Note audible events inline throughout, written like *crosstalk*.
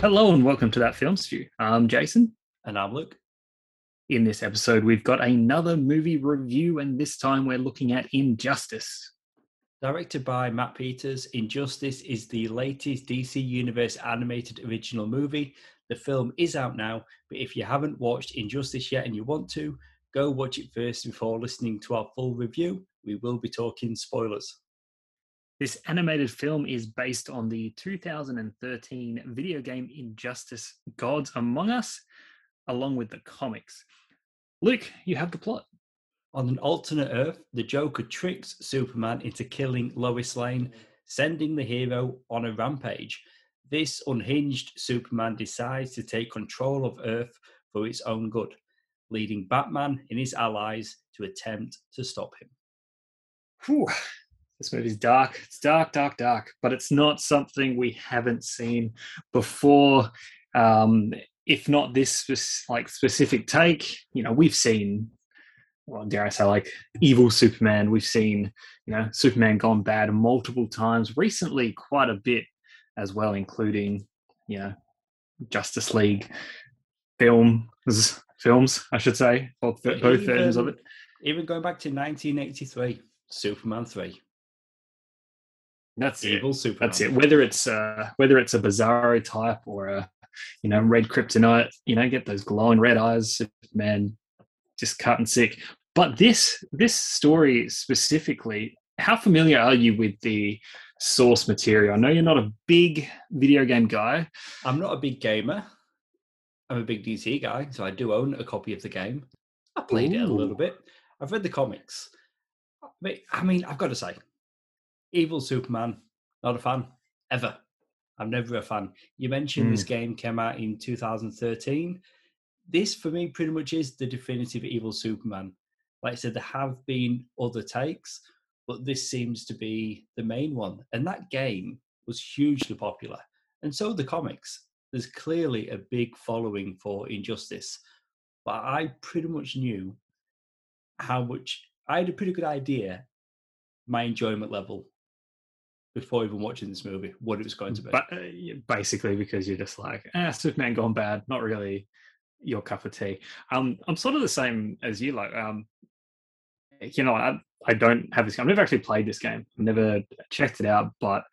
Hello and welcome to that film stew. I'm Jason. And I'm Luke. In this episode, we've got another movie review, and this time we're looking at Injustice. Directed by Matt Peters, Injustice is the latest DC Universe animated original movie. The film is out now, but if you haven't watched Injustice yet and you want to, go watch it first before listening to our full review. We will be talking spoilers. This animated film is based on the 2013 video game Injustice Gods Among Us, along with the comics. Luke, you have the plot. On an alternate Earth, the Joker tricks Superman into killing Lois Lane, sending the hero on a rampage. This unhinged Superman decides to take control of Earth for its own good, leading Batman and his allies to attempt to stop him. Whew. This movie's dark. It's dark, dark, dark, but it's not something we haven't seen before. Um, if not this like specific take, you know, we've seen, well, dare I say, like evil Superman. We've seen, you know, Superman gone bad multiple times recently, quite a bit as well, including, you know, Justice League films, films, I should say, both, both even, versions of it. Even going back to 1983, Superman 3. That's evil it. Superman. That's it. Whether it's uh, whether it's a Bizarro type or a you know red kryptonite, you know, get those glowing red eyes, man, just cut and sick. But this this story specifically, how familiar are you with the source material? I know you're not a big video game guy. I'm not a big gamer. I'm a big DC guy, so I do own a copy of the game. I played Ooh. it a little bit. I've read the comics. I mean, I've got to say, Evil Superman, not a fan ever. I'm never a fan. You mentioned mm. this game came out in 2013. This, for me, pretty much is the definitive Evil Superman. Like I said, there have been other takes, but this seems to be the main one. And that game was hugely popular. And so the comics. There's clearly a big following for Injustice. But I pretty much knew how much I had a pretty good idea my enjoyment level before even watching this movie what it was going to be. But basically, because you're just like, ah, Superman gone bad, not really your cup of tea. Um, I'm sort of the same as you. Like, um, you know, I I don't have this. Game. I've never actually played this game. I've never checked it out, but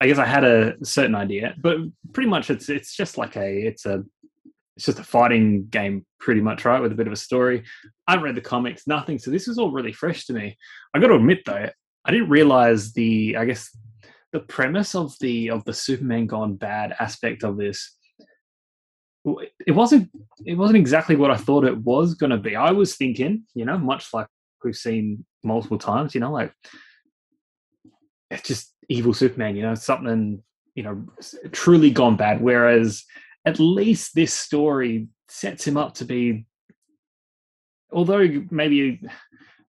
I guess I had a certain idea. But pretty much, it's it's just like a it's a it's just a fighting game, pretty much, right? With a bit of a story. I haven't read the comics, nothing. So this is all really fresh to me. I got to admit, though, I didn't realize the I guess the premise of the of the Superman gone bad aspect of this. It wasn't it wasn't exactly what I thought it was going to be. I was thinking, you know, much like we've seen multiple times, you know, like it's just evil Superman, you know, something you know truly gone bad. Whereas at least this story sets him up to be, although maybe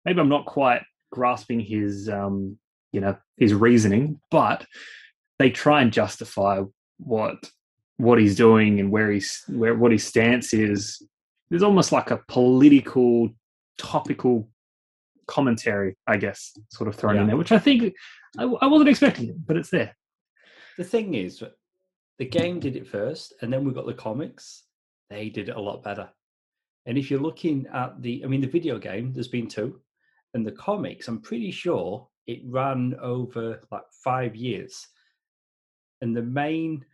maybe I'm not quite grasping his um, you know his reasoning, but they try and justify what what he's doing and where he's where what his stance is. There's almost like a political, topical commentary, I guess, sort of thrown yeah. in there, which I think I, I wasn't expecting it, but it's there. The thing is, the game did it first, and then we got the comics. They did it a lot better. And if you're looking at the, I mean, the video game, there's been two and the comics, I'm pretty sure it ran over like five years. And the main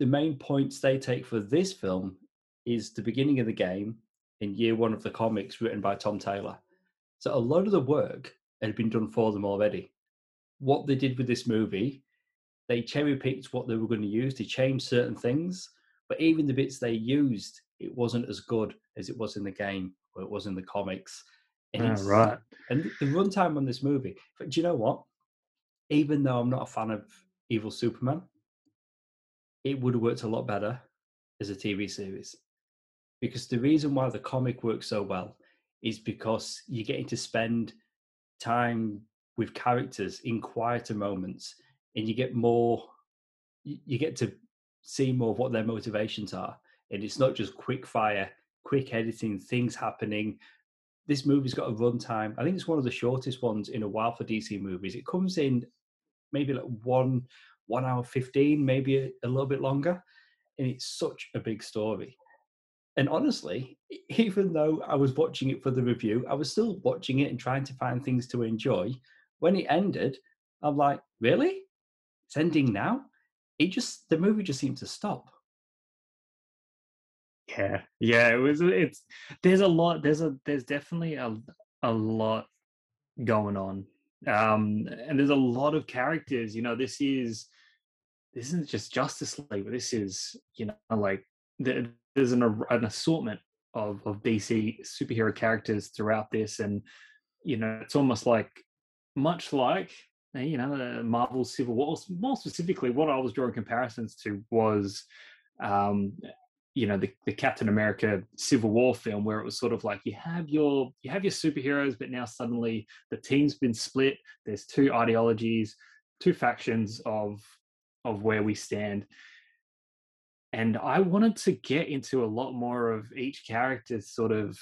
the main points they take for this film is the beginning of the game in year one of the comics written by Tom Taylor. So a lot of the work had been done for them already. What they did with this movie, they cherry picked what they were going to use. They changed certain things, but even the bits they used, it wasn't as good as it was in the game or it was in the comics. And right. And the runtime on this movie, but do you know what? Even though I'm not a fan of Evil Superman, it would have worked a lot better as a TV series. Because the reason why the comic works so well is because you're getting to spend time with characters in quieter moments and you get more you get to see more of what their motivations are and it's not just quick fire quick editing things happening this movie's got a runtime. I think it's one of the shortest ones in a while for DC movies. It comes in maybe like one one hour 15, maybe a, a little bit longer. And it's such a big story. And honestly, even though I was watching it for the review, I was still watching it and trying to find things to enjoy. When it ended, I'm like, really? It's ending now? It just, the movie just seemed to stop. Yeah, yeah, it was. It's there's a lot. There's a there's definitely a a lot going on, um, and there's a lot of characters. You know, this is this isn't just Justice League, but this is you know like the, there's an an assortment of of DC superhero characters throughout this, and you know it's almost like much like eh, you know the Marvel Civil War. More specifically, what I was drawing comparisons to was um you know the, the captain america civil war film where it was sort of like you have your you have your superheroes but now suddenly the team's been split. There's two ideologies two factions of of where we stand. And i wanted to get into a lot more of each character's sort of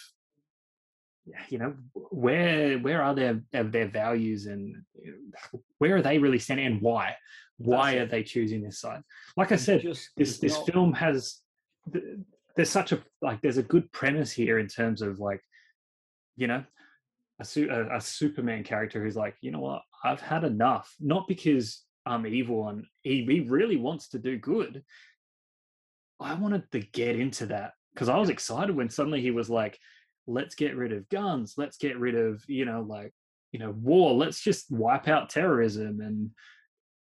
you know where where are their their values and where are they really standing and why? Why are they choosing this side? Like i said just, this this not... film has there's such a like there's a good premise here in terms of like you know a, a, a superman character who's like you know what? I've had enough. Not because i'm evil and he, he really wants to do good. I wanted to get into that because i was excited when suddenly he was like let's get rid of guns. Let's get rid of you know like you know war. Let's just wipe out terrorism. And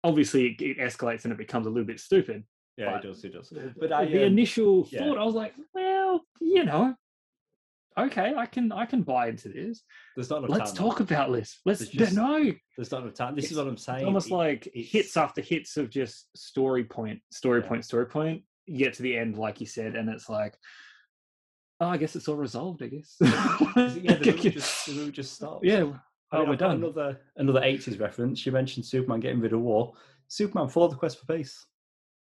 obviously it escalates and it becomes a little bit stupid yeah, but, it does. It does. But I, the um, initial yeah. thought, I was like, well, you know, okay, I can I can buy into this. There's not a Let's talk about this. Let's just, no. There's not enough time. This it's is what I'm saying. almost it, like hits after hits of just story point, story yeah. point, story point. You get to the end, like you said, and it's like, oh, I guess it's all resolved. I guess. yeah, *laughs* the movie just, the movie just stopped. Yeah. I mean, oh, we're done. Another another 80s reference. You mentioned Superman getting rid of war. Superman for the quest for peace.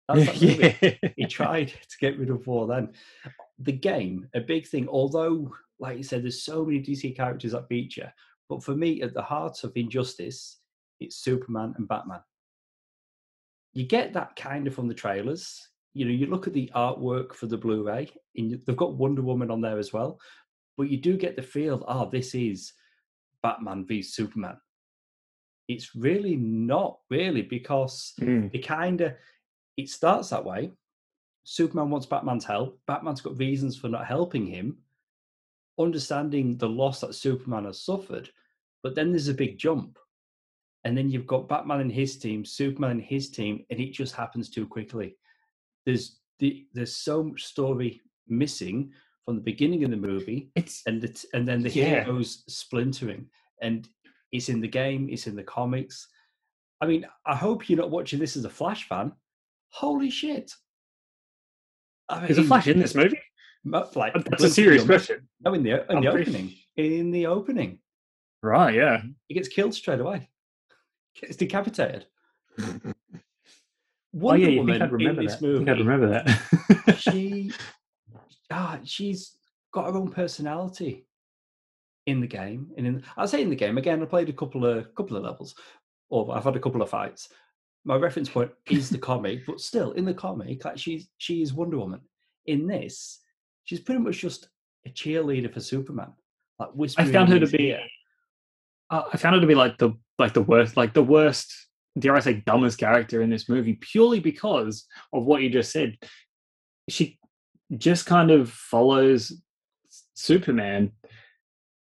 *laughs* Yeah. he tried to get rid of war then. The game, a big thing, although, like you said, there's so many DC characters that feature, but for me, at the heart of Injustice, it's Superman and Batman. You get that kind of from the trailers. You know, you look at the artwork for the Blu-ray, and they've got Wonder Woman on there as well, but you do get the feel, oh, this is Batman v Superman. It's really not really because mm. they kind of it starts that way. Superman wants Batman's help. Batman's got reasons for not helping him, understanding the loss that Superman has suffered. But then there's a big jump. And then you've got Batman and his team, Superman and his team, and it just happens too quickly. There's the, there's so much story missing from the beginning of the movie, it's and the, and then the yeah. heroes splintering, and it's in the game, it's in the comics. I mean, I hope you're not watching this as a Flash fan holy shit. I mean, Is a Flash in this movie? Like, That's a serious question. No, in the in the opening. In the opening. Right, yeah. He gets killed straight away. *laughs* Gets decapitated. Wonder *laughs* oh, yeah, Woman in this that. movie. I remember that. she, *laughs* ah, she's got her own personality in the game. And in, I say in the game again. I played a couple of couple of levels, or I've had a couple of fights, my reference point is the comic, but still in the comic, like she's she is Wonder Woman. In this, she's pretty much just a cheerleader for Superman. Like whispering. I found her to be. Uh, I found her to be like the like the worst, like the worst. Dare I say, dumbest character in this movie, purely because of what you just said. She just kind of follows Superman,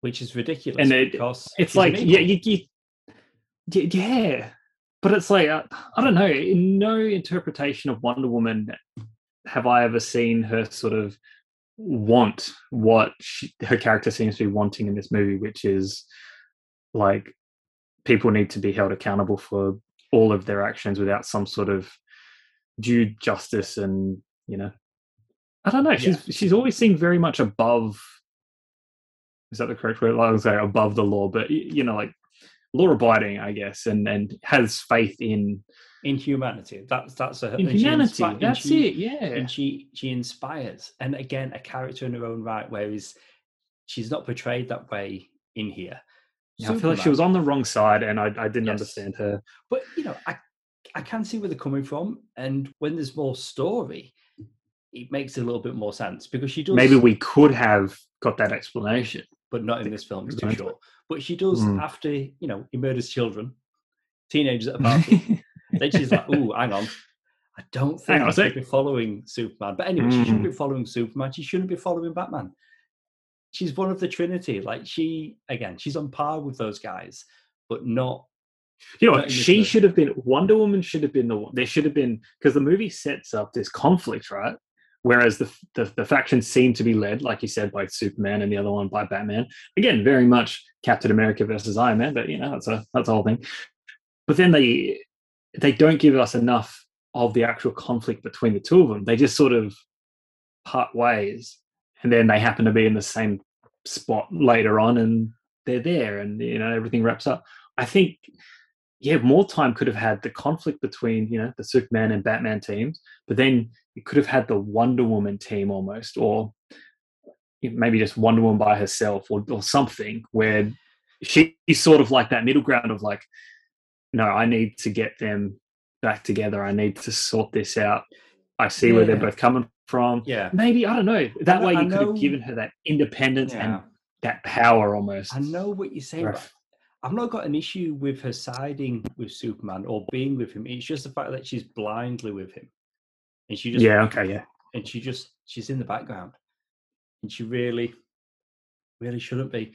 which is ridiculous. And it, it's like, yeah, you, you, yeah, but it's like uh, I don't know. In no interpretation of Wonder Woman have I ever seen her sort of want what she, her character seems to be wanting in this movie, which is like people need to be held accountable for all of their actions without some sort of due justice and you know i don't know she's yeah. she's always seemed very much above is that the correct word i would say above the law but you know like law abiding, I guess, and and has faith in in humanity. That's that's a in humanity. Inspi- that's she, it. Yeah, and she she inspires. And again, a character in her own right, whereas she's not portrayed that way in here. Yeah, I feel like she was on the wrong side, and I, I didn't yes. understand her. But you know, I I can see where they're coming from, and when there's more story, it makes a little bit more sense because she does. Maybe we could have got that explanation. But not in this film. It's too short. But she does Mm. after you know he murders children, teenagers at a party. *laughs* then she's like, "Ooh, hang on." I don't think on should be following Superman. But anyway, she shouldn't Mm. be following Superman. She shouldn't be following Batman. She's one of the Trinity. Like she, again, she's on par with those guys, but not. You know Not what? in this She should have been Wonder Woman. Should have been the one. There should have been because the movie sets up this conflict, right? Whereas the, the the factions seem to be led, like you said, by Superman and the other one by Batman. Again, very much Captain America versus Iron Man, but you know that's a that's a whole thing. But then they they don't give us enough of the actual conflict between the two of them. They just sort of part ways, and then they happen to be in the same spot later on, and they're there, and you know everything wraps up. I think yeah, more time could have had the conflict between you know the Superman and Batman teams, but then you could have had the Wonder Woman team almost, or maybe just Wonder Woman by herself, or or something where she's sort of like that middle ground of like, no, I need to get them back together. I need to sort this out. I see where they're both coming from. Yeah. Maybe I don't know. That know- way, you could have given her that independence Yeah. and that power almost. I know what you're saying. Ref- I've not got an issue with her siding with Superman or being with him. It's just the fact that she's blindly with him, and she just Yeah. Okay. Yeah. and she just she's in the background and she really really shouldn't be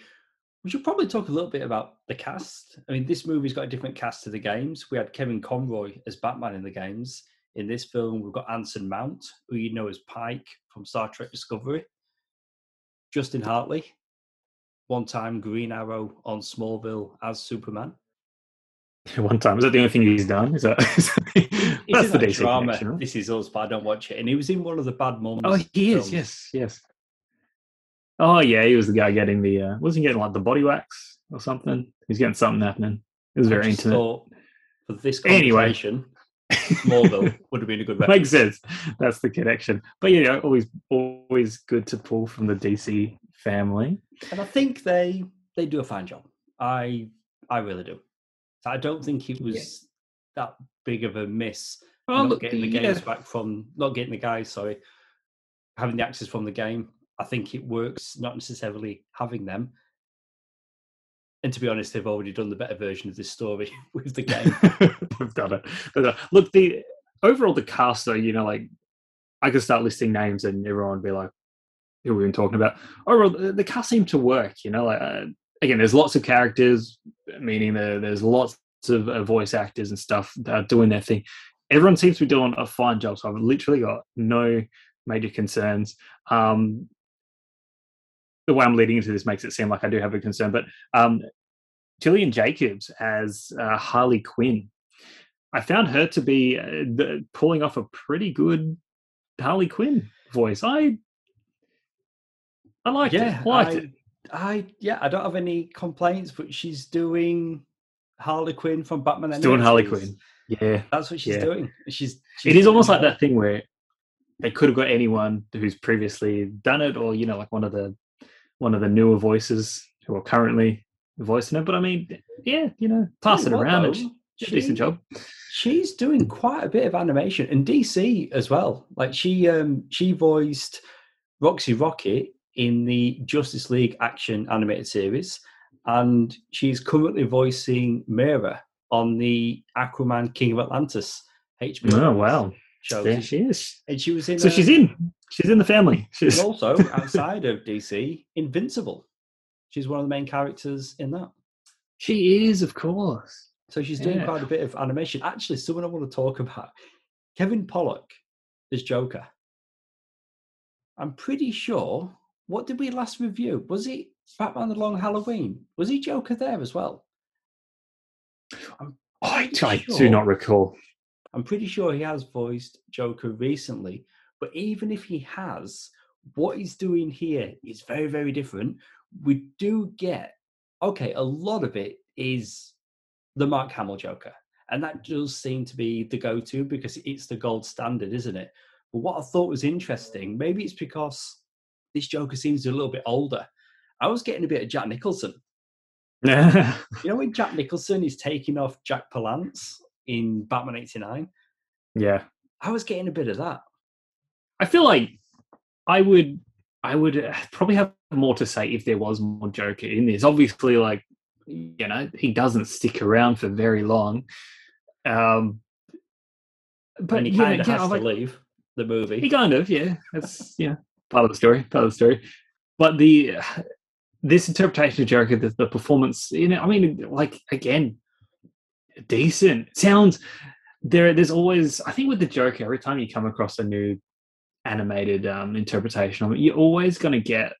we should probably talk a little bit about the cast i mean this movie's got a different cast to the games we had kevin conroy as batman in the games in this film we've got anson mount who you know as pike from star trek discovery justin hartley one time green arrow on smallville as superman *laughs* One time. Is that the only thing he's done? Is that, *laughs* is that- that's the that DC drama connection, right? this is us but i don't watch it and he was in one of the bad mums Oh, he is. films. Yes, yes. Oh, yeah. He was the guy getting the. uh Wasn't he getting like the body wax or something? He's getting something happening. It was very intimate. thought for this Anyway. conversation, Smallville *laughs* would have been a good reference. Makes sense. That's the connection. But you know, always, always good to pull from the DC family. And I think they they do a fine job. I I really do. I don't think it was that big of a miss Well, not look, getting the yeah. back from not getting the guys, sorry, having the access from the game. I think it works, not necessarily having them. And to be honest, they've already done the better version of this story *laughs* with the game. *laughs* We've done it. They've done it. Look, the overall the cast though, you know, like I could start listing names and everyone would be like, "Who we've been talking about?" Overall, the, the cast seemed to work. You know, like uh, again, there's lots of characters, meaning there, there's lots of uh, voice actors and stuff that are doing their thing. Everyone seems to be doing a fine job. So I've literally got no major concerns. Um, the way I'm leading into this makes it seem like I do have a concern, but um, Gillian Jacobs as uh, Harley Quinn. I found her to be uh, the, pulling off a pretty good Harley Quinn voice. I I liked yeah, it. I liked I, it. I yeah, I don't have any complaints, but she's doing Harley Quinn from Batman. She's doing Harley Quinn. Yeah, That's what she's Yeah. doing. She's, she's it is almost like that thing where they could have got anyone who's previously done it, or you know, like one of the one of the newer voices who are currently voicing it. But I mean, yeah, you know, pass it around. and she a decent job. She's doing quite a bit of animation and DC as well. Like she um she voiced Roxy Rocket in the Justice League action animated series, and she's currently voicing Mera on the Aquaman King of Atlantis HBO Oh wow, show. there she is. And she was in. So uh, she's in. She's in the family. She's also outside of DC, Invincible. She's one of the main characters in that. she is, of course. So she's doing Yeah. quite a bit of animation. Actually, someone I want to talk about Kevin Pollak is Joker. I'm pretty sure. What did we last review? Was it Batman the Long Halloween? Was he Joker there as well? I'm I, I do not recall. I'm pretty sure he has voiced Joker recently, but even if he has, what he's doing here is very, very different. We do get, okay, a lot of it is the Mark Hamill Joker, and that does seem to be the go to because it's the gold standard, isn't it? But what I thought was interesting, maybe it's because this Joker seems a little bit older. I was getting a bit of Jack Nicholson. yeah, *laughs* You know, when Jack Nicholson is taking off Jack Palance in Batman '89. Yeah, I was getting a bit of that. I feel like I would I would uh, probably have more to say if there was more Joker in this. Obviously, like you know, he doesn't stick around for very long. Um, but but he yeah, kind of yeah, has to like- leave the movie. He kind of, yeah. That's yeah, part of the story. Part of the story. But the this interpretation of Joker, the, the performance, you know, I mean, like again, decent. Sounds there. There's always, I think, with the Joker, every time you come across a new animated um, interpretation of it, you're always going to get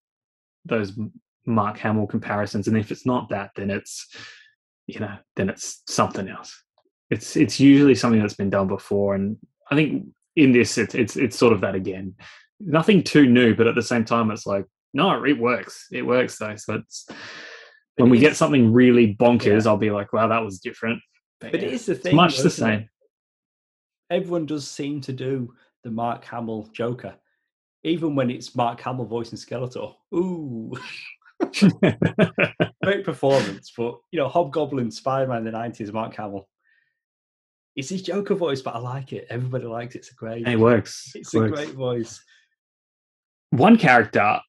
those Mark Hamill comparisons, and if it's not that, then it's, you know, then it's something else. It's it's usually something that's been done before, and I think in this, it's it's it's sort of that again. Nothing too new, but at the same time, it's like no, it works. It works though. So it's when But we it get something really bonkers, I'll be like, wow, that was different. But it yeah, is the thing. much though, the isn't it? same. Everyone does seem to do the Mark Hamill Joker, even when it's Mark Hamill voicing Skeletor. Ooh, *laughs* great performance. But you know, Hobgoblin, Spider-Man in the nineties, Mark Hamill. It's his Joker voice, but I like it. Everybody likes it. It's a great. it works. It's it a works. great voice. One character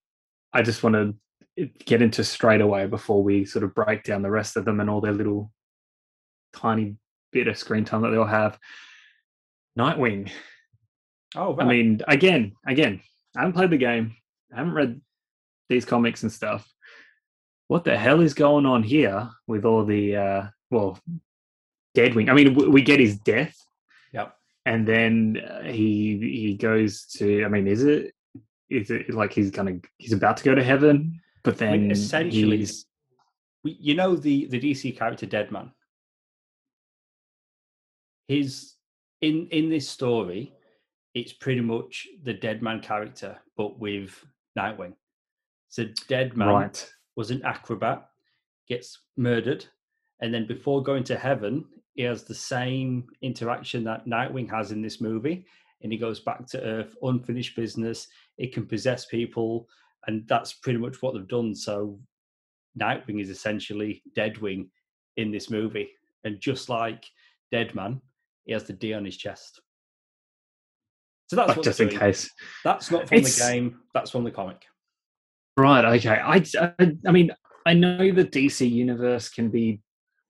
I just want to get into straight away before we sort of break down the rest of them and all their little tiny bit of screen time that they all have. Nightwing. Oh, I mean, again, again, I haven't played the game. I haven't read these comics and stuff. What the hell is going on here with all the uh well, Deadwing? I mean, we get his death, Yep. and then uh, he he goes to. I mean, is it is it like he's gonna he's about to go to heaven, but then I mean, essentially, he's- We- you know the the DC character Deadman. His in in this story, it's pretty much the Deadman character, but with Nightwing. So Deadman right. was an acrobat, gets murdered, and then before going to heaven, he has the same interaction that Nightwing has in this movie, and he goes back to Earth, unfinished business. It can possess people, and that's pretty much what they've done. So Nightwing is essentially Deadwing in this movie, and just like Deadman, he has the D on his chest. So that's Like just in doing. case. That's not from It's- the game. That's from the comic. Right. Okay. I, I. I mean, I know the DC universe can be,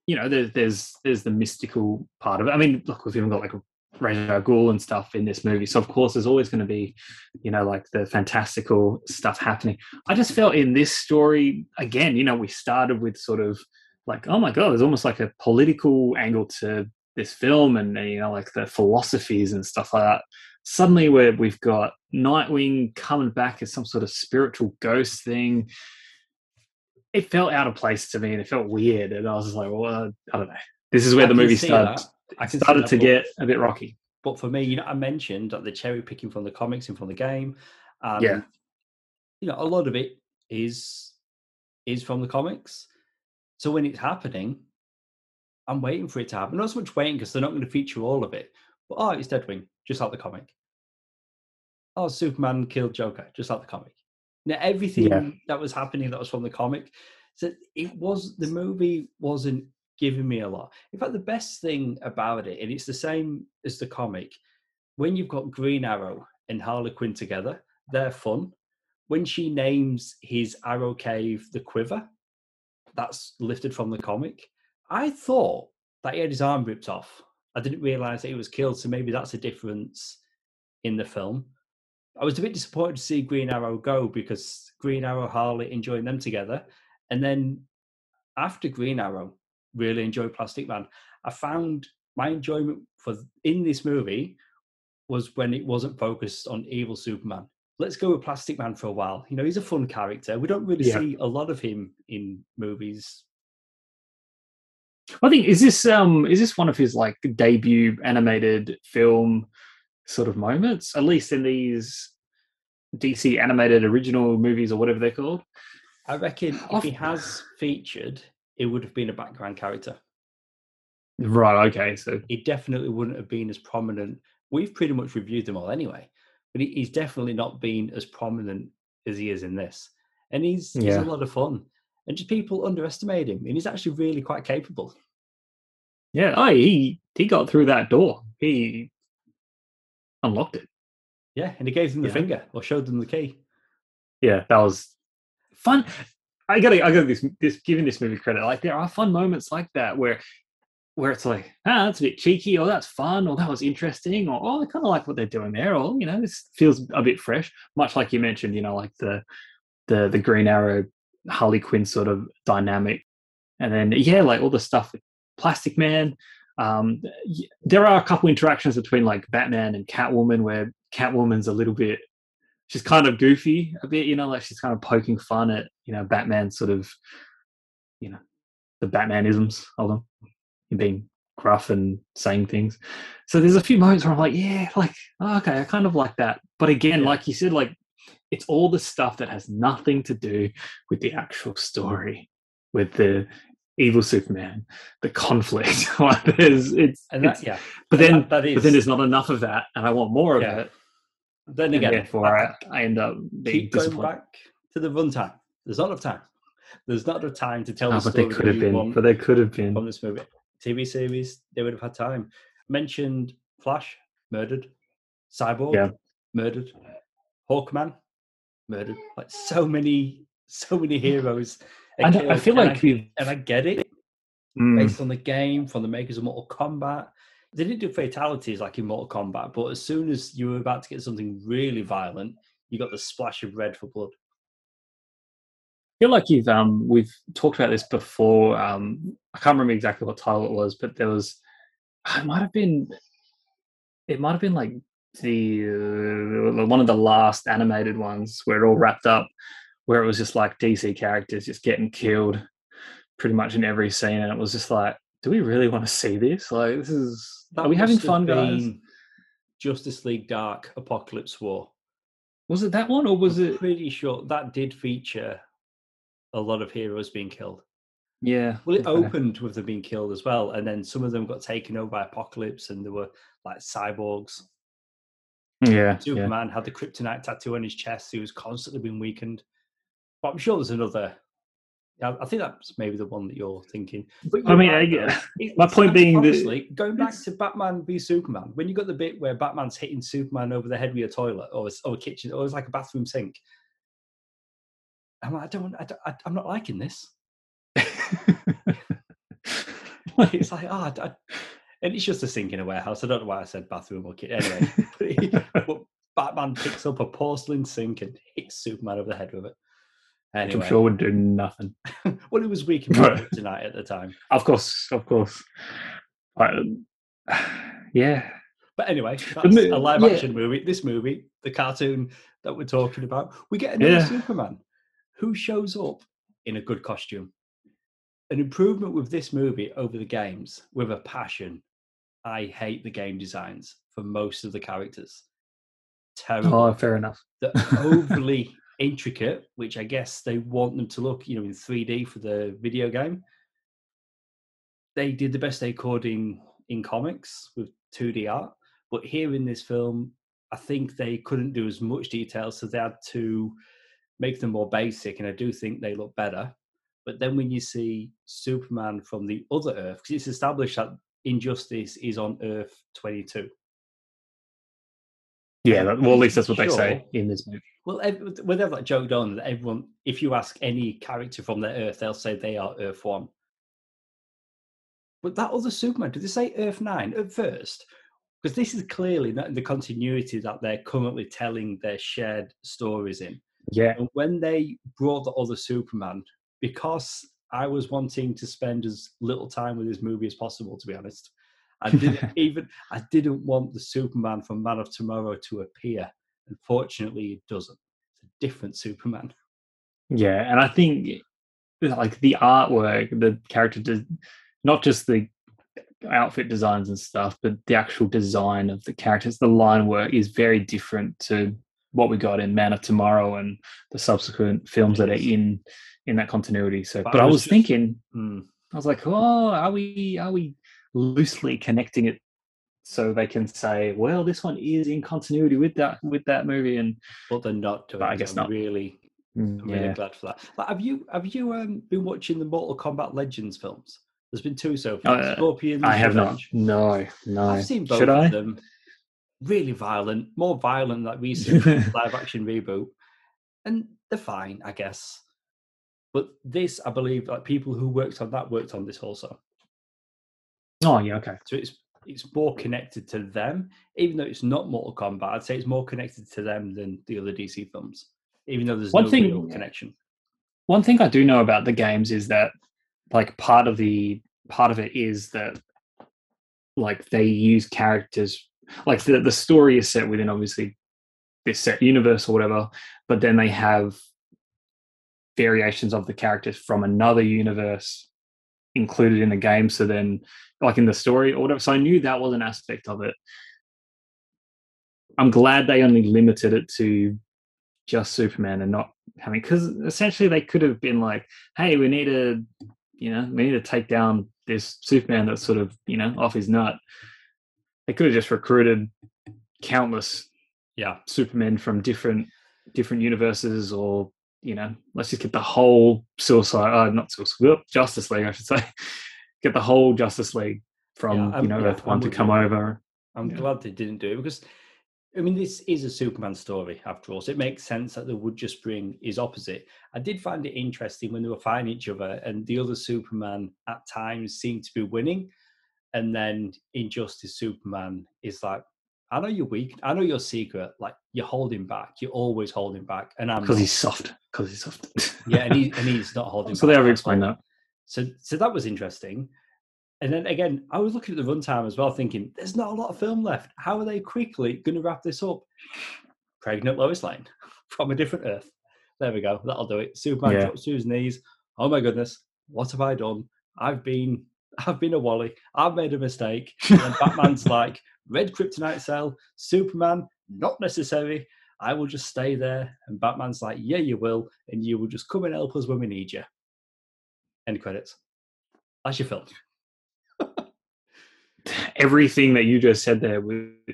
you know, there's there's there's the mystical part of it. I mean, look, we've even got like Ra's al Ghul and stuff in this movie, so of course there's always going to be, you know, like the fantastical stuff happening. I just felt in this story again, you know, we started with sort of like, oh my god, there's almost like a political angle to this film, and you know, like the philosophies and stuff like that suddenly where we've got Nightwing coming back as some sort of spiritual ghost thing. It felt out of place to me, and it felt weird. And I was like, "Well, uh, I don't know." This is where I the movie starts. I started to get a bit rocky. But for me, you know, I mentioned that the cherry picking from the comics and from the game, and Yeah. you know, a lot of it is is from the comics. So when it's happening, I'm waiting for it to happen. Not so much waiting because they're not going to feature all of it. But oh, it's Deadwing, just like the comic. Oh, Superman killed Joker, just like the comic. Now everything that was happening that was from the comic. So it was the movie wasn't giving me a lot. In fact, the best thing about it, and it's the same as the comic, when you've got Green Arrow and Harley Quinn together, they're fun. When she names his arrow cave the Quiver, that's lifted from the comic. I thought that he had his arm ripped off. I didn't realize that he was killed, so maybe that's a difference in the film. I was a bit disappointed to see Green Arrow go because Green Arrow, Harley enjoying them together. And then after Green Arrow, really enjoy Plastic Man. I found my enjoyment for in this movie was when it wasn't focused on evil Superman. Let's go with Plastic Man for a while. You know, he's a fun character. We don't really Yeah. see a lot of him in movies. I think is this um is this one of his like debut animated film sort of moments? At least in these DC animated original movies or whatever they're called. I reckon if he has featured, it would have been a background character. Right. Okay. So He definitely wouldn't have been as prominent. We've pretty much reviewed them all anyway, but he's definitely not been as prominent as he is in this. And he's he's a lot of fun. And just people underestimate him, and he's actually really quite capable. Yeah, oh, he he got through that door. He unlocked it. Yeah, and he gave them the Yeah. finger or showed them the key. Yeah, that was fun. I gotta, I gotta this, this giving this movie credit. Like there are fun moments like that where, where it's like, ah, that's a bit cheeky, or that's fun, or that was interesting, or oh, I kind of like what they're doing there, or you know, this feels a bit fresh. Much like you mentioned, you know, like the, the the Green Arrow, Harley Quinn sort of dynamic, and then yeah, like all the stuff with Plastic Man. Um, there are a couple interactions between like Batman and Catwoman where Catwoman's a little bit she's kind of goofy a bit, you know, like she's kind of poking fun at, you know, Batman sort of, you know, the Batmanisms of them, being gruff and saying things. So there's a few moments where I'm like, yeah, like, oh, okay, I kind of like that. But again, Yeah. like you said, like it's all the stuff that has nothing to do with the actual story, with the evil Superman, the conflict. *laughs* like there's it's, And it's yeah, but then that- that is, but then there's not enough of that and I want more of Yeah. it. Then And again, therefore I- I, I end up being keep going back to the runtime. There's not enough time. There's not enough time to tell Oh, the but story they could have been. But they could have from been. this movie. TV series, they would have had time. Mentioned Flash, murdered. Cyborg, Yeah. murdered. Hawkman, murdered. Like so many, so many heroes. are I, I feel and like we've. and I get it Mm, based on the game from the makers of Mortal Kombat. They didn't do fatalities like in Mortal Kombat, but as soon as you were about to get something really violent, you got the splash of red for blood. I feel like you've um we've talked about this before. Um, I can't remember exactly what title it was, but there was. It might have been. It might have been like the uh, one of the last animated ones where it all wrapped up, where it was just like DC characters just getting killed, pretty much in every scene, and it was just like, do we really want to see this? Like, this is. That are we having fun, guys? Justice League Dark Apokolips War. Was it that one, or was I'm it? pretty sure that did feature a lot of heroes being killed. Yeah. Well, it opened with them being killed as well, and then some of them got taken over by Apokolips, and there were like cyborgs. Yeah. yeah. Superman had the kryptonite tattoo on his chest, who was constantly being weakened. But I'm sure there's another. Yeah, I think that's maybe the one that you're thinking. But I you're mean, right, I-. It- my point being that honestly, going back to Batman v Superman, when you got the bit where Batman's hitting Superman over the head with a toilet or a, or a kitchen, or it's like a bathroom sink. I'm like, I don't, I don't I, I'm not liking this. *laughs* It's like, oh, I, I- and it's just a sink in a warehouse. I don't know why I said bathroom or kitchen. Anyway, but, *laughs* he- *laughs* but Batman picks up a porcelain sink and hits Superman over the head with it. Which I'm sure would do nothing. *laughs* well, it was weak and *laughs* tonight at the time. Of course, of course. *sighs* Yeah. But anyway, that's mo- a live yeah. action movie. This movie, the cartoon that we're talking about, we get another Yeah. Superman who shows up in a good costume. An improvement with this movie over the games with a passion. I hate the game designs for most of the characters. Oh, Terrible. Oh, fair enough. They're *laughs* overly intricate, which I guess they want them to look, you know, in 3D for the video game. They did the best they could in in comics with 2D art, but here in this film, I think they couldn't do as much detail, so they had to make them more basic, and I do think they look better. But then when you see Superman from the other Earth, because it's established that Injustice is on Earth 22. Yeah, that, well, at least that's what they say in this movie. Well, well, they've like joked on that everyone, if you ask any character from their Earth, they'll say they are Earth One. But that other Superman, did they say Earth Nine at first? Because this is clearly not in the continuity that they're currently telling their shared stories in. Yeah. And when they brought the other Superman, because I was wanting to spend as little time with this movie as possible, to be honest, I didn't *laughs* even I didn't want the Superman from Man of Tomorrow to appear. Unfortunately, it doesn't. It's a different Superman. Yeah, and I think like the artwork, the character, des- not just the outfit designs and stuff, but the actual design of the characters, the line work is very different to what we got in Man of Tomorrow and the subsequent films that are in in that continuity. So, But but, I was just- thinking, Hmm. I was like, oh, are we are we loosely connecting it so they can say, well, this one is in continuity with that with that movie, and But they're not doing. I guess I'm not. Really, mm, I'm really glad for that. Like, have you have you um, been watching the Mortal Kombat Legends films? There's been two so far. Uh. I have not. No, no. I've seen both Should of I? them. Really violent, more violent than that recent *laughs* live action reboot, and they're fine, I guess. But this, I believe, like people who worked on that worked on this also. Oh yeah, okay. So it's it's more connected to them, even though it's not Mortal Kombat. I'd say it's more connected to them than the other DC films, even though there's One no thing- real connection. One thing I do know about the games is that like part of the part of it is that like they use characters like the the story is set within obviously this set universe or whatever, but then they have variations of the characters from another universe included in the game. So then like in the story or whatever. So I knew that was an aspect of it. I'm glad they only limited it to just Superman and not having because essentially they could have been like, hey, we need to, you know, we need to take down this Superman that's sort of, you know, off his nut. They could have just recruited countless Yeah, Supermen from different different universes or you know, let's just get the whole Suicide, uh, not Suicide, Justice League, I should say, get the whole Justice League from Yeah, you know yeah, Earth I'm One to come you. over. I'm Yeah. glad they didn't do it because, I mean, this is a Superman story after all. So it makes sense that they would just bring his opposite. I did find it interesting when they were fighting each other and the other Superman at times seemed to be winning. And then Injustice Superman is like, I know you're weak. I know your secret. Like you're holding back. You're always holding back. And I'm Because he's soft. Because he's soft. yeah, and, he, and *laughs* he's not holding so back. they ever explain that. So, so that was interesting. And then again, I was looking at the runtime as well, thinking, there's not a lot of film left. How are they quickly going to wrap this up? Pregnant Lois Lane *laughs* from a different Earth. There we go. That'll do it. Superman Yeah. drops to his knees. Oh my goodness, what have I done? I've been, *laughs* I've been a Wally. I've made a mistake. And Batman's *laughs* like, red kryptonite cell. Superman, not necessary. I will just stay there. And Batman's like, yeah, you will, and you will just come and help us when we need you. End credits. That's your film. *laughs* Everything that you just said there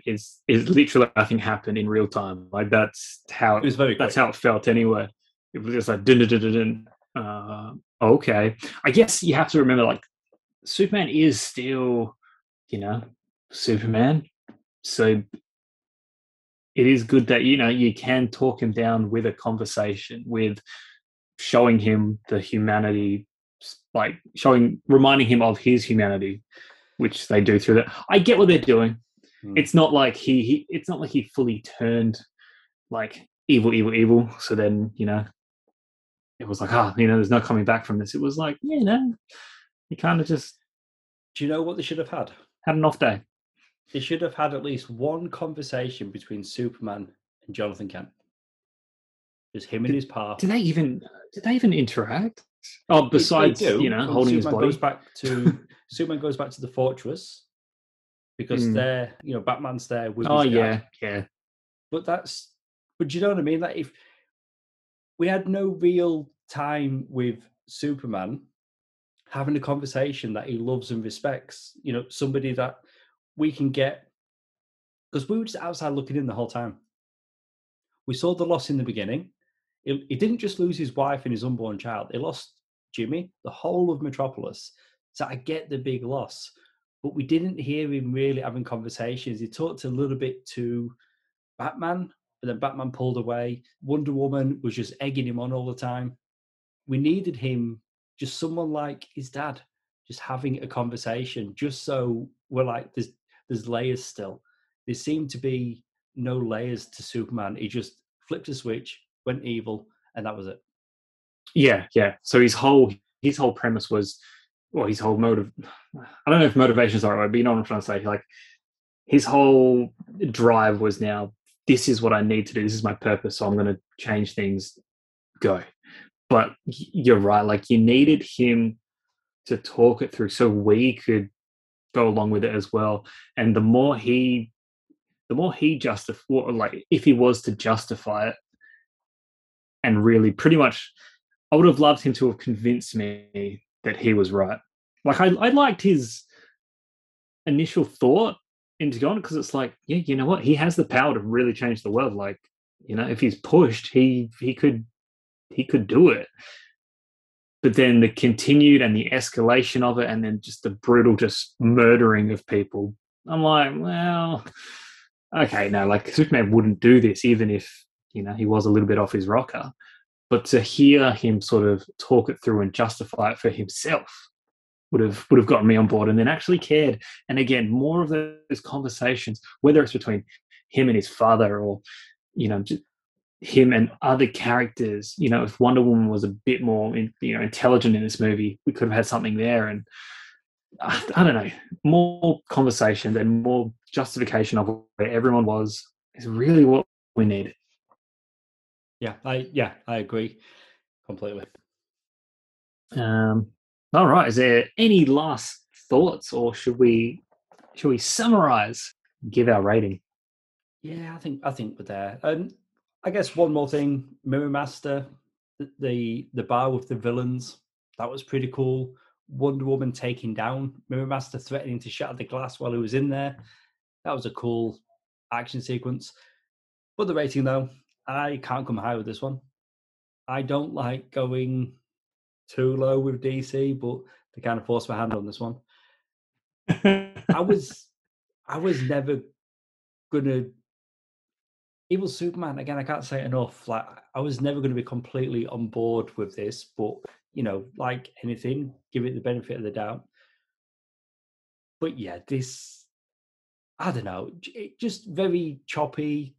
is is literally nothing happened in real time. Like that's how It was very that's quick. how it felt anyway. It was just like dun dun dun dun. Uh, okay, I guess you have to remember like Superman is still, you know, Superman. So it is good that you know you can talk him down with a conversation, with showing him the humanity, like showing, reminding him of his humanity, which they do through that. I get what they're doing. Mm. It's not like he, he it's not like he fully turned like evil, evil, evil. So then you know, it was like ah, you know, there's no coming back from this. It was like you know, he kind of just Do you know what they should have had? had an off day. They should have had at least one conversation between Superman and Jonathan Kent. Just him and his part. Did they even did they even interact? Oh, besides do, you know holding his Superman body. goes back to *laughs* Superman goes back to the fortress because Mm. they're you know Batman's there with Oh his yeah, yeah. but that's but you know what I mean? Like if we had no real time with Superman having a conversation that he loves and respects, you know, somebody that we can get because we were just outside looking in the whole time. We saw the loss in the beginning. He, he didn't just lose his wife and his unborn child, he lost Jimmy, the whole of Metropolis. So I get the big loss, but we didn't hear him really having conversations. He talked a little bit to Batman, but then Batman pulled away. Wonder Woman was just egging him on all the time. We needed him, just someone like his dad, just having a conversation, just so we're like, there's there's layers still. There seemed to be no layers to Superman. He just flipped a switch, went evil, and that was it. Yeah, yeah. So his whole his whole premise was, well, his whole motive. I don't know if motivation is the right but you know what I'm trying to say. Like his whole drive was now, this is what I need to do. This is my purpose. So I'm going to change things. Go. But you're right. Like you needed him to talk it through, so we could go along with it as well. And the more he, the more he justify, like if he was to justify it, and really pretty much I would have loved him to have convinced me that he was right. Like I, I liked his initial thought into going because it's like, yeah, you know what? He has the power to really change the world. Like, you know, if he's pushed, he he could he could do it. but then the continued and the escalation of it, and then just the brutal, just murdering of people. I'm like, well, okay, no, like Superman wouldn't do this, even if you know he was a little bit off his rocker. But to hear him sort of talk it through and justify it for himself would have would have gotten me on board, and then actually cared. And again, more of those conversations, whether it's between him and his father, or you know, him and other characters. You know, if Wonder Woman was a bit more, you know, intelligent in this movie, we could have had something there. And I, I don't know, more conversation and more justification of where everyone was is really what we needed. Yeah, I yeah, I agree completely. Um, all right. Is there any last thoughts, or should we should we summarize, give our rating? Yeah, I think I think we're there. Um, I guess one more thing, Mirror Master, the the bar with the villains, that was pretty cool. Wonder Woman taking down Mirror Master, threatening to shatter the glass while he was in there. That was a cool action sequence. But the rating though, I can't come high with this one. I don't like going too low with DC, but they kind of forced my hand on this one. I *laughs* was I was never gonna Evil Superman again. I can't say enough. Like I was never going to be completely on board with this, but you know, like anything, give it the benefit of the doubt. But yeah, this I don't know, it just very choppy.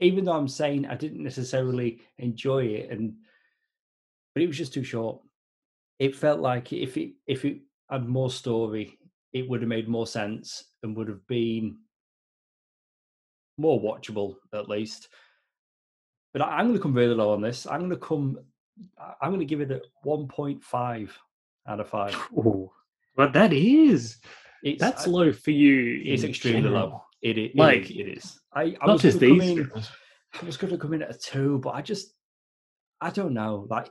Even though I'm saying I didn't necessarily enjoy it, and but it was just too short. It felt like if it if it had more story, it would have made more sense and would have been more watchable at least. But I, am going to come really low on this. I'm going to come. I'm going to give it a 1.5 out of five. Oh, but that is it's, that's I, low for you. It's extremely general. low. It, it, like it is. I, I not was just these. In, I was going to come in at a two, but I just I don't know. Like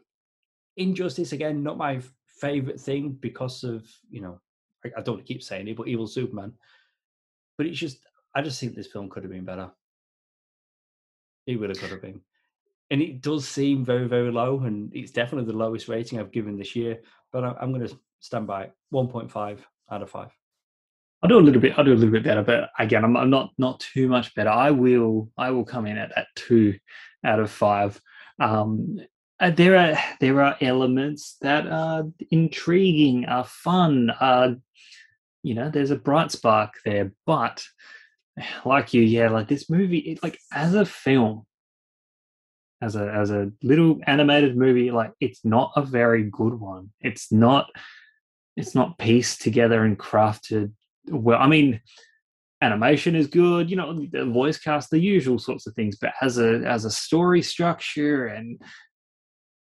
Injustice again, not my favorite thing because of you know I, I don't keep saying it, but Evil Superman. But it's just I just think this film could have been better. It would have could have been. And it does seem very, very low, and it's definitely the lowest rating I've given this year. But I, am going to stand by it. 1.5 out of five. I'll do a little bit. I'll do a little bit better, but again, I'm, I'm not not too much better. I will. I will come in at, at two out of five. Um, uh, there are there are elements that are intriguing, are fun, are you know, there's a bright spark there, but like you, yeah, like this movie, it, like as a film, as a as a little animated movie, like it's not a very good one. It's not it's not pieced together and crafted well. I mean, animation is good, you know, the voice cast, the usual sorts of things, but as a as a story structure and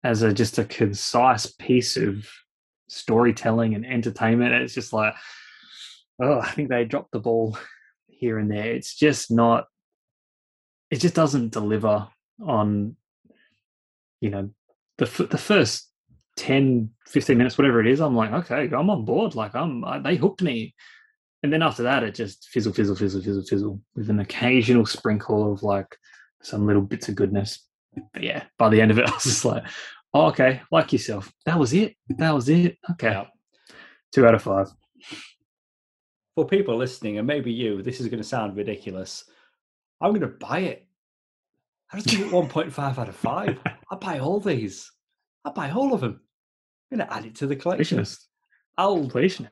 as a just a concise piece of storytelling and entertainment, it's just like, oh, I think they dropped the ball here and there. It's just not. It just doesn't deliver on, you know, the the first 10, 15 minutes, whatever it is. I'm like, okay, I'm on board. Like I'm, I, they hooked me. And then after that, it just fizzle, fizzle, fizzle, fizzle, fizzle, with an occasional sprinkle of like some little bits of goodness. But yeah, by the end of it, *laughs* I was just like, oh, okay, like yourself. That was it. That was it. Okay. Two out of five for people listening, and maybe you, this is going to sound ridiculous. I'm going to buy it. I just give it *laughs* 1.5 out of 5. I buy all these. I buy all of them. I'm going to add it to the collection. I'll,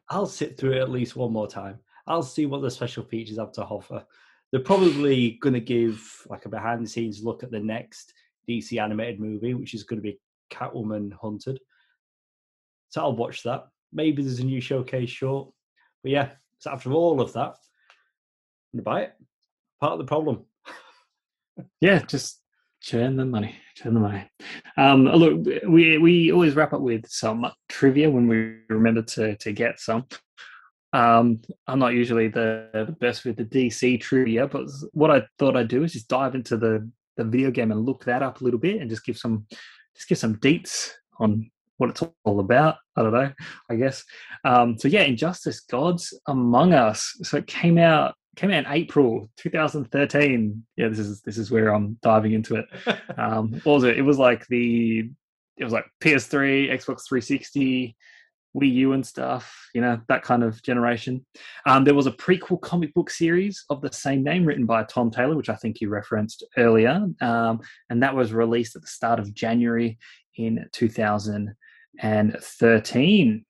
I'll sit through it at least one more time. I'll see what the special features have to offer. They're probably going to give like a behind the scenes look at the next DC animated movie, which is going to be Catwoman Hunted. So I'll watch that. Maybe there's a new showcase short. But yeah, so after all of that, I'm buy it. Part of the problem. yeah, just churn the money, churn the money. Um, look, we we always wrap up with some trivia when we remember to to get some. Um, I'm not usually the, best with the DC trivia, but what I thought I'd do is just dive into the the video game and look that up a little bit and just give some just give some deets on what it's all about. I don't know, I guess. Um, so yeah, Injustice Gods Among Us. So it came out came out in April 2013. Yeah, this is this is where I'm diving into it. *laughs* Um, what was it? It was like the it was like PS3, Xbox 360, Wii U and stuff, you know, that kind of generation. Um, there was a prequel comic book series of the same name written by Tom Taylor, which I think you referenced earlier. Um, and that was released at the start of January in 2013.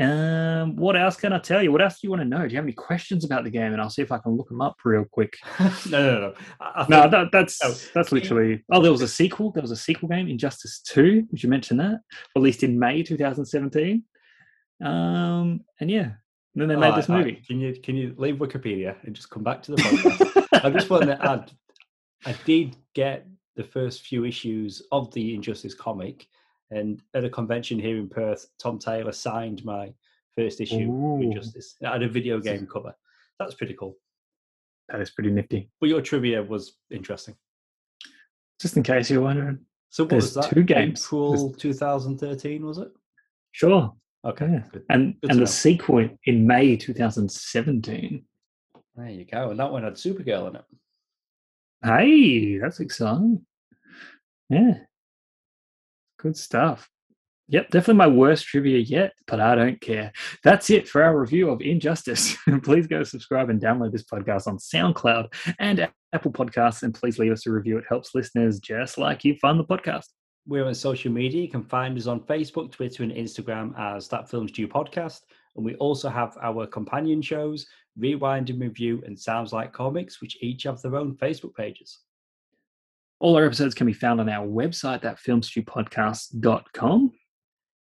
Um, what else can I tell you? What else do you want to know? Do you have any questions about the game? And I'll see if I can look them up real quick. *laughs* no, no, no. I, I no, think, that, that's oh, that's literally. Oh, there was a sequel. There was a sequel game, Injustice Two. Did you mention that? Released in May 2017. Um, and yeah, and then they made this movie. Right. Can you can you leave Wikipedia and just come back to the podcast? *laughs* I just want to add, I did get the first few issues of the Injustice comic and at a convention here in Perth, Tom Taylor signed my first issue Ooh. of Injustice. I had a video game cover. That's pretty cool. That is pretty nifty. But your trivia was interesting. Just in case you're wondering. So what was that? Two games. April 2013, was it? Sure. Okay. Yeah. Good. And Good and the sequel in May 2017. There you go. And that one had Supergirl in it. Hey, that's exciting. Yeah. Good stuff. Yep, definitely my worst trivia yet, but I don't care. That's it for our review of Injustice. *laughs* please go subscribe and download this podcast on SoundCloud and Apple Podcasts, and please leave us a review. It helps listeners just like you find the podcast. We're on social media. You can find us on Facebook, Twitter, and Instagram as That Film Stew Podcast. And we also have our companion shows, Rewind and Review and Sounds Like Comics, which each have their own Facebook pages. All our episodes can be found on our website, thatfilmstewpodcast.com.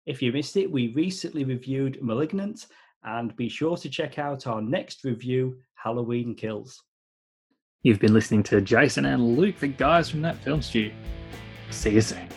If you missed it, we recently reviewed Malignant, and be sure to check out our next review, Halloween Kills. You've been listening to Jason and Luke, the guys from That Film Stew. See you soon.